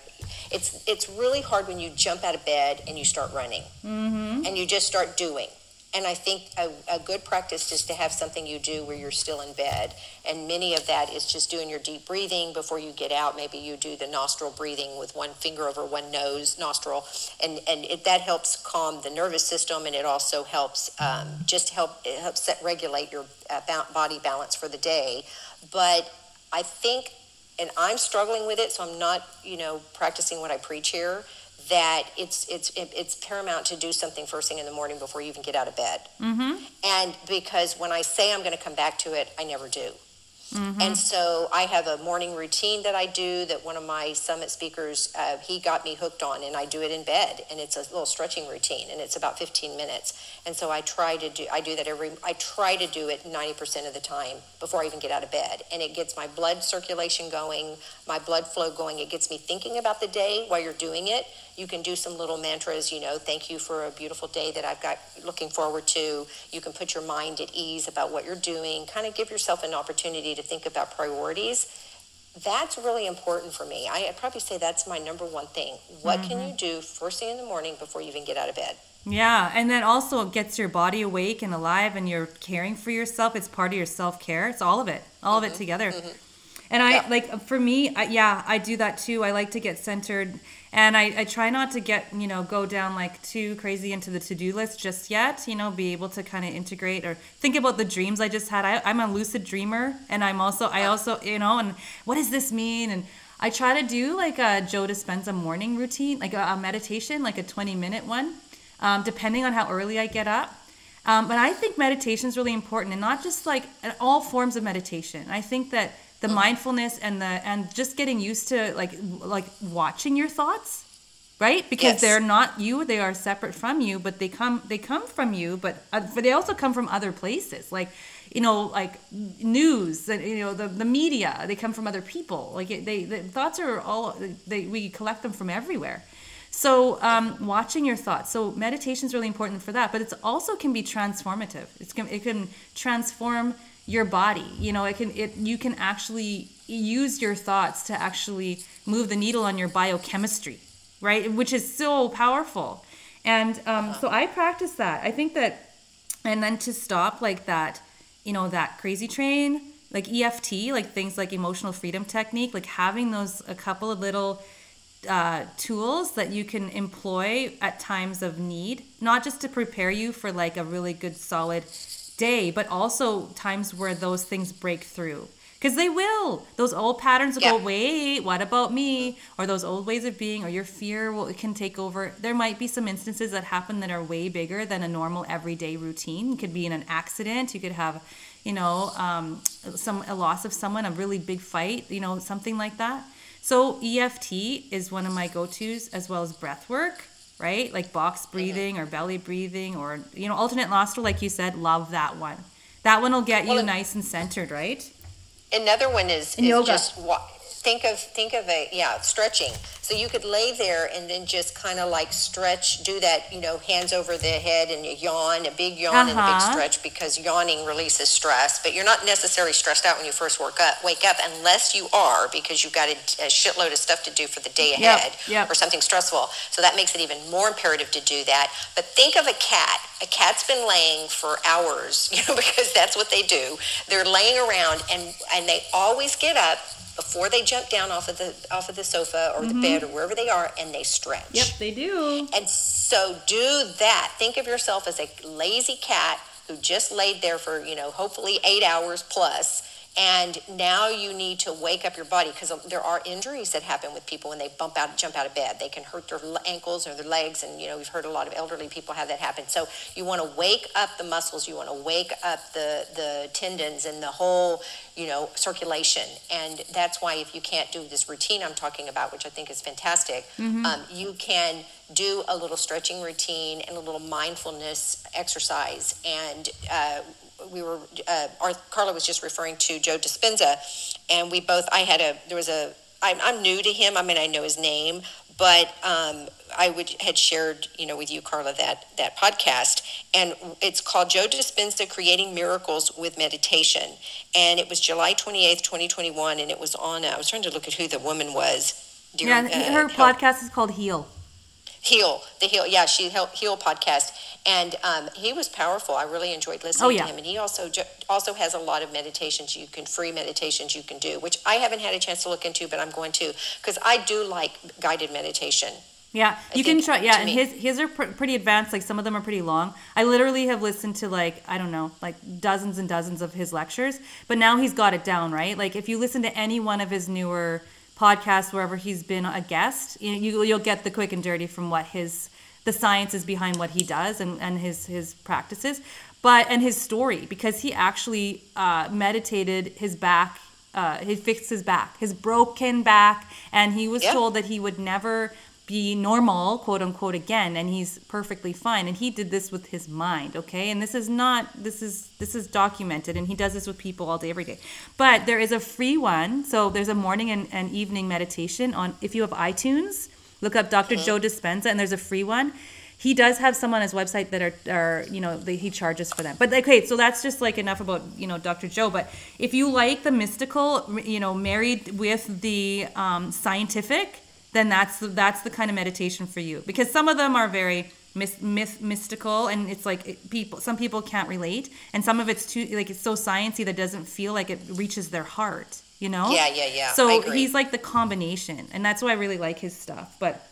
it's it's really hard when you jump out of bed and you start running. Mm-hmm. And you just start doing and i think a, a good practice is to have something you do where you're still in bed. And many of that is just doing your deep breathing before you get out. Maybe you do the nostril breathing with one finger over one nose nostril. And and it, that helps calm the nervous system and it also helps um, just help it helps set, regulate your uh, body balance for the day. But i think and i'm struggling with it so i'm not you know practicing what i preach here that it's it's it- it's paramount to do something first thing in the morning before you even get out of bed mm-hmm. and because when I say I'm going to come back to it, I never do. Mm-hmm. And so I have a morning routine that I do that one of my summit speakers, uh, he got me hooked on, and I do it in bed. And it's a little stretching routine, and it's about 15 minutes. And so I try to do, I do that every, I try to do it 90% of the time before I even get out of bed. And it gets my blood circulation going, my blood flow going. It gets me thinking about the day while you're doing it. You can do some little mantras, you know, thank you for a beautiful day that I've got looking forward to. You can put your mind at ease about what you're doing, kind of give yourself an opportunity to think about priorities. That's really important for me. I, I'd probably say that's my number one thing. What can you mm-hmm. do first thing in the morning before you even get out of bed? Yeah, and then also it gets your body awake and alive, and you're caring for yourself. It's part of your self care. It's all of it, all of it mm-hmm. together. Mm-hmm. And I Yeah. like for me, I, yeah, I do that too. I like to get centered, and I, I try not to get you know go down like too crazy into the to do list just yet. You know, be able to kind of integrate or think about the dreams I just had. I, I'm a lucid dreamer, and I'm also I also you know, and what does this mean? And I try to do like a Joe Dispenza morning routine, like a, a meditation, like a 20 minute one um, depending on how early I get up. Um, but I think meditation is really important, and not just like all forms of meditation. I think that the mindfulness and the and just getting used to like like watching your thoughts, right? Because Yes. they're not you; they are separate from you, but they come they come from you, but uh, but they also come from other places, like you know, like news and you know the the media. They come from other people. Like it, they the thoughts are all they we collect them from everywhere. So um, watching your thoughts. So meditation is really important for that, but it's also can be transformative. It's can, it can transform your body. You know, it can it you can actually use your thoughts to actually move the needle on your biochemistry, right? Which is so powerful. And um, so I practice that. I think that, and then to stop like that, you know, that crazy train, like EFT, like things like emotional freedom technique, like having those a couple of little uh, tools that you can employ at times of need, not just to prepare you for like a really good solid day, but also times where those things break through. Because they will. Those old patterns will go, Yeah. wait, what about me? Or those old ways of being, or your fear will can take over. There might be some instances that happen that are way bigger than a normal everyday routine. It could be in an accident. You could have, you know, um, some a loss of someone, a really big fight, you know, something like that. So EFT is one of my go-tos as well as breath work, right? Like box mm-hmm. breathing or belly breathing or you know alternate nostril like you said, love that one. That one will get you Well, it- nice and centered, right? Another one is, is yoga. just wa- think of think of a yeah stretching. So you could lay there and then just kind of like stretch, do that you know hands over the head and you yawn, a big yawn and a big Uh-huh. stretch because yawning releases stress. But you're not necessarily stressed out when you first work up, wake up unless you are because you've got a, a shitload of stuff to do for the day Yep, ahead yep. or something stressful. So that makes it even more imperative to do that. But think of a cat. A cat's been laying for hours, you know, because that's what they do. They're laying around and and they always get up before they jump down off of the off of the sofa or the mm-hmm. bed or wherever they are and they stretch. Yep, they do. And so do that. Think of yourself as a lazy cat who just laid there for, you know, hopefully 8 hours plus and now you need to wake up your body because there are injuries that happen with people when they bump out jump out of bed. They can hurt their ankles or their legs and you know we've heard a lot of elderly people have that happen. So you want to wake up the muscles you want to wake up the the tendons and the whole you know circulation. And that's why if you can't do this routine i'm talking about which i think is fantastic mm-hmm. um, you can do a little stretching routine and a little mindfulness exercise. And uh, we were uh, our, Carla was just referring to Joe Dispenza, and we both I had a there was a I'm, I'm new to him. I mean I know his name, but um, I would had shared you know with you Carla that that podcast, and it's called Joe Dispenza Creating Miracles with Meditation, and it was July 28th 2021, and it was on. Uh, I was trying to look at who the woman was. During, yeah, her uh, podcast is called Heal. Heal, the Heal, yeah, she Heal, Heal podcast, and um, he was powerful. I really enjoyed listening oh, yeah. to him, and he also also has a lot of meditations you can free meditations you can do, which I haven't had a chance to look into, but I'm going to because I do like guided meditation. Yeah, you can try. Yeah, and his his are pr- pretty advanced. Like some of them are pretty long. I literally have listened to like I don't know, like dozens and dozens of his lectures. But now he's got it down, right? Like if you listen to any one of his newer podcasts, wherever he's been a guest you, you you'll get the quick and dirty from what his the science is behind what he does and, and his his practices but and his story because he actually uh, meditated his back uh, he fixed his back his broken back and he was told that he would never be normal, quote unquote, again, and he's perfectly fine. And he did this with his mind, okay? And this is not this is this is documented, and he does this with people all day, every day. But there is a free one, so there's a morning and, and evening meditation on. If you have iTunes, look up doctor Joe Dispenza, and there's a free one. He does have some on his website that are, are you know, he charges for them. But okay, so that's just like enough about you know Dr. Joe. But if you like the mystical, you know, married with the um, scientific then that's that's the kind of meditation for you because some of them are very myth, myth, mystical and it's like it, people some people can't relate and some of it's too like it's so sciency that doesn't feel like it reaches their heart you know yeah yeah yeah so he's like the combination and that's why i really like his stuff but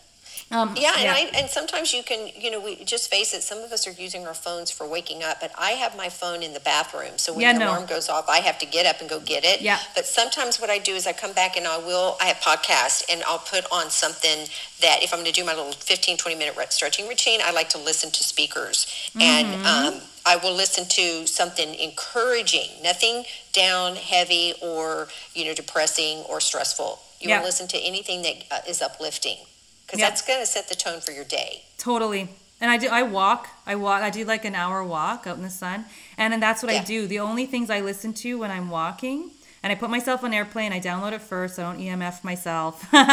um, yeah, and I and sometimes you can, you know, we just face it. Some of us are using our phones for waking up, but I have my phone in the bathroom, so when yeah, the no. alarm goes off, I have to get up and go get it. Yeah. But sometimes what I do is I come back and I will. I have podcasts, and I'll put on something that if I'm going to do my little 15, 20 minute stretching routine, I like to listen to speakers, mm-hmm. and um, I will listen to something encouraging, nothing down, heavy, or you know, depressing or stressful. You yeah. will listen to anything that uh, is uplifting because yep. that's going to set the tone for your day. Totally. And I do. I walk. I walk. I do like an hour walk out in the sun, and then that's what yeah. I do. The only things I listen to when I'm walking, and I put myself on airplane. I download it first. I don't EMF myself, and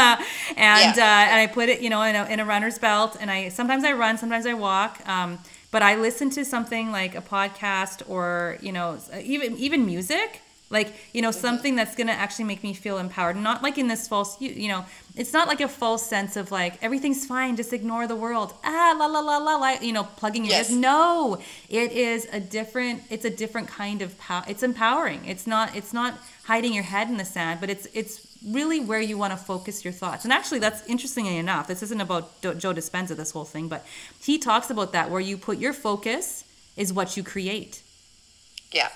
yeah. uh, and I put it, you know, in a, in a runner's belt. And I sometimes I run, sometimes I walk. Um, but I listen to something like a podcast or you know even even music like you know something that's going to actually make me feel empowered not like in this false you, you know it's not like a false sense of like everything's fine just ignore the world. Ah la la la la la you know plugging your yes. ears no it is a different it's a different kind of power it's empowering. It's not it's not hiding your head in the sand but it's it's really where you want to focus your thoughts and actually that's interestingly enough this isn't about joe dispenza this whole thing but he talks about that where you put your focus is what you create yeah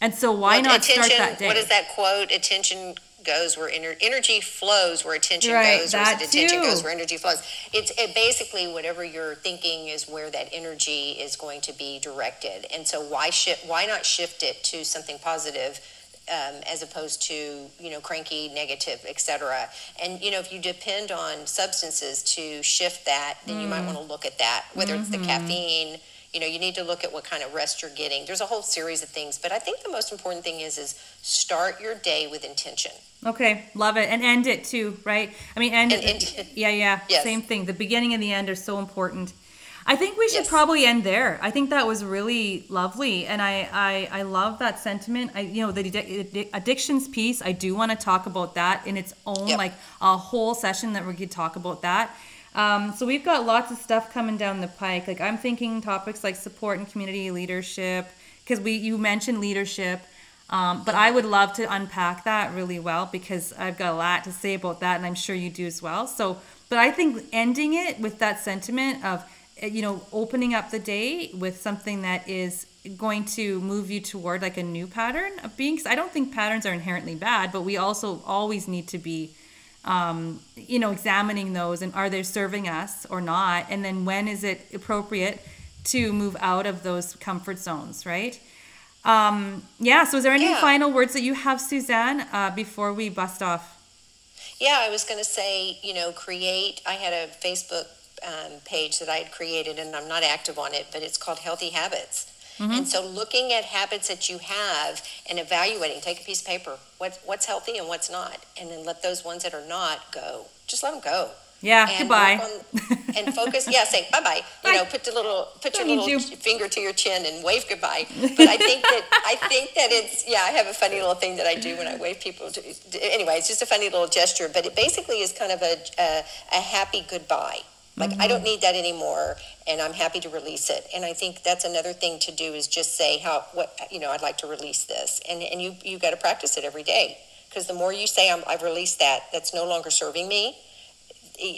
and so why well, not attention, start that day? What is that quote? Attention goes where ener- energy flows, where attention right, goes, where attention goes, where energy flows. It's it basically whatever you're thinking is where that energy is going to be directed. And so why shift? Why not shift it to something positive? Um, as opposed to you know cranky negative etc and you know if you depend on substances to shift that then you might mm. want to look at that whether it's the mm-hmm. caffeine. You know you need to look at what kind of rest you're getting. There's a whole series of things but i think the most important thing is is start your day with intention. Okay love it and end it too right? I mean end and, it, yeah yeah yes. same thing. The beginning and the end are so important I think we should yes. probably end there. I think that was really lovely, and I I, I love that sentiment. I you know the addictions piece. I do want to talk about that in its own yep. like a whole session that we could talk about that. Um, so we've got lots of stuff coming down the pike. Like I'm thinking topics like support and community leadership, because we you mentioned leadership. Um, but I would love to unpack that really well because I've got a lot to say about that, and I'm sure you do as well. So, but I think ending it with that sentiment of, you know, opening up the day with something that is going to move you toward like a new pattern of being? Because I don't think patterns are inherently bad, but we also always need to be, um, you know, examining those and are they serving us or not? And then when is it appropriate to move out of those comfort zones, right? Um, yeah. So, is there any Yeah. final words that you have, Suzanne, uh, before we bust off? Yeah, I was going to say, you know, create. I had a Facebook um, page that I had created, and I'm not active on it, but it's called Healthy Habits. And so, looking at habits that you have and evaluating, take a piece of paper. What, what's healthy and what's not, and then let those ones that are not go. Just let them go. Yeah. and goodbye. on- and focus. Yeah, say bye bye. You know, put the little put Don't your little you. finger to your chin and wave goodbye. But I think that I think that it's yeah. I have a funny little thing that I do when I wave people. To, anyway, it's just a funny little gesture, but it basically is kind of a a, a happy goodbye. Like I Mm-hmm. don't need that anymore, and I'm happy to release it. And I think that's another thing to do is just say how what you know I'd like to release this, and and you you got to practice it every day because the more you say I'm, I've released that, that's no longer serving me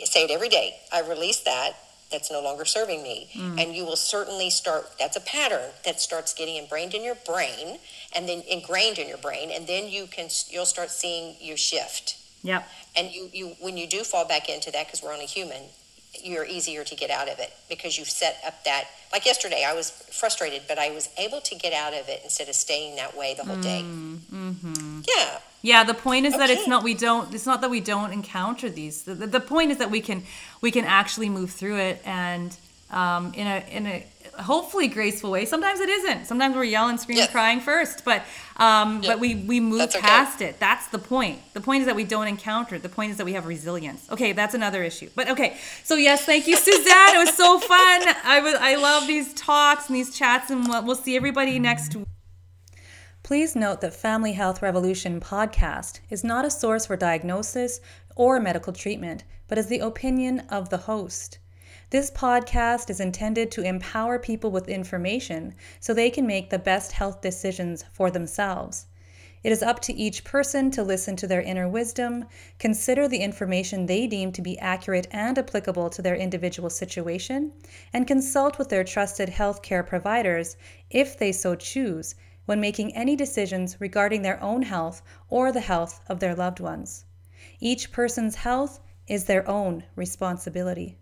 say it every day. I release that. That's no longer serving me. And you will certainly start, that's a pattern that starts getting ingrained in your brain and then ingrained in your brain. And then you can, you'll start seeing your shift. Yep. And you, you, when you do fall back into that, because we're only human, you're easier to get out of it because you've set up that, like yesterday, I was frustrated, but I was able to get out of it instead of staying that way the whole day. Yeah. Yeah, the point is that it's not we don't it's not that we don't encounter these. The, the, the point is that we can we can actually move through it and um, in a in a hopefully graceful way. Sometimes it isn't. Sometimes we're yelling, screaming, Yeah. crying first, but um, Yeah. but we we move That's okay. past it. That's the point. The point is that we don't encounter it. The point is that we have resilience. Okay, that's another issue. But okay, so yes, thank you, Suzanne. it was so fun. I was I love these talks and these chats, and we'll, we'll see everybody next week. Please note that Family Health Revolution podcast is not a source for diagnosis or medical treatment, but is the opinion of the host. This podcast is intended to empower people with information so they can make the best health decisions for themselves. It is up to each person to listen to their inner wisdom, consider the information they deem to be accurate and applicable to their individual situation, and consult with their trusted healthcare providers if they so choose when making any decisions regarding their own health or the health of their loved ones. Each person's health is their own responsibility.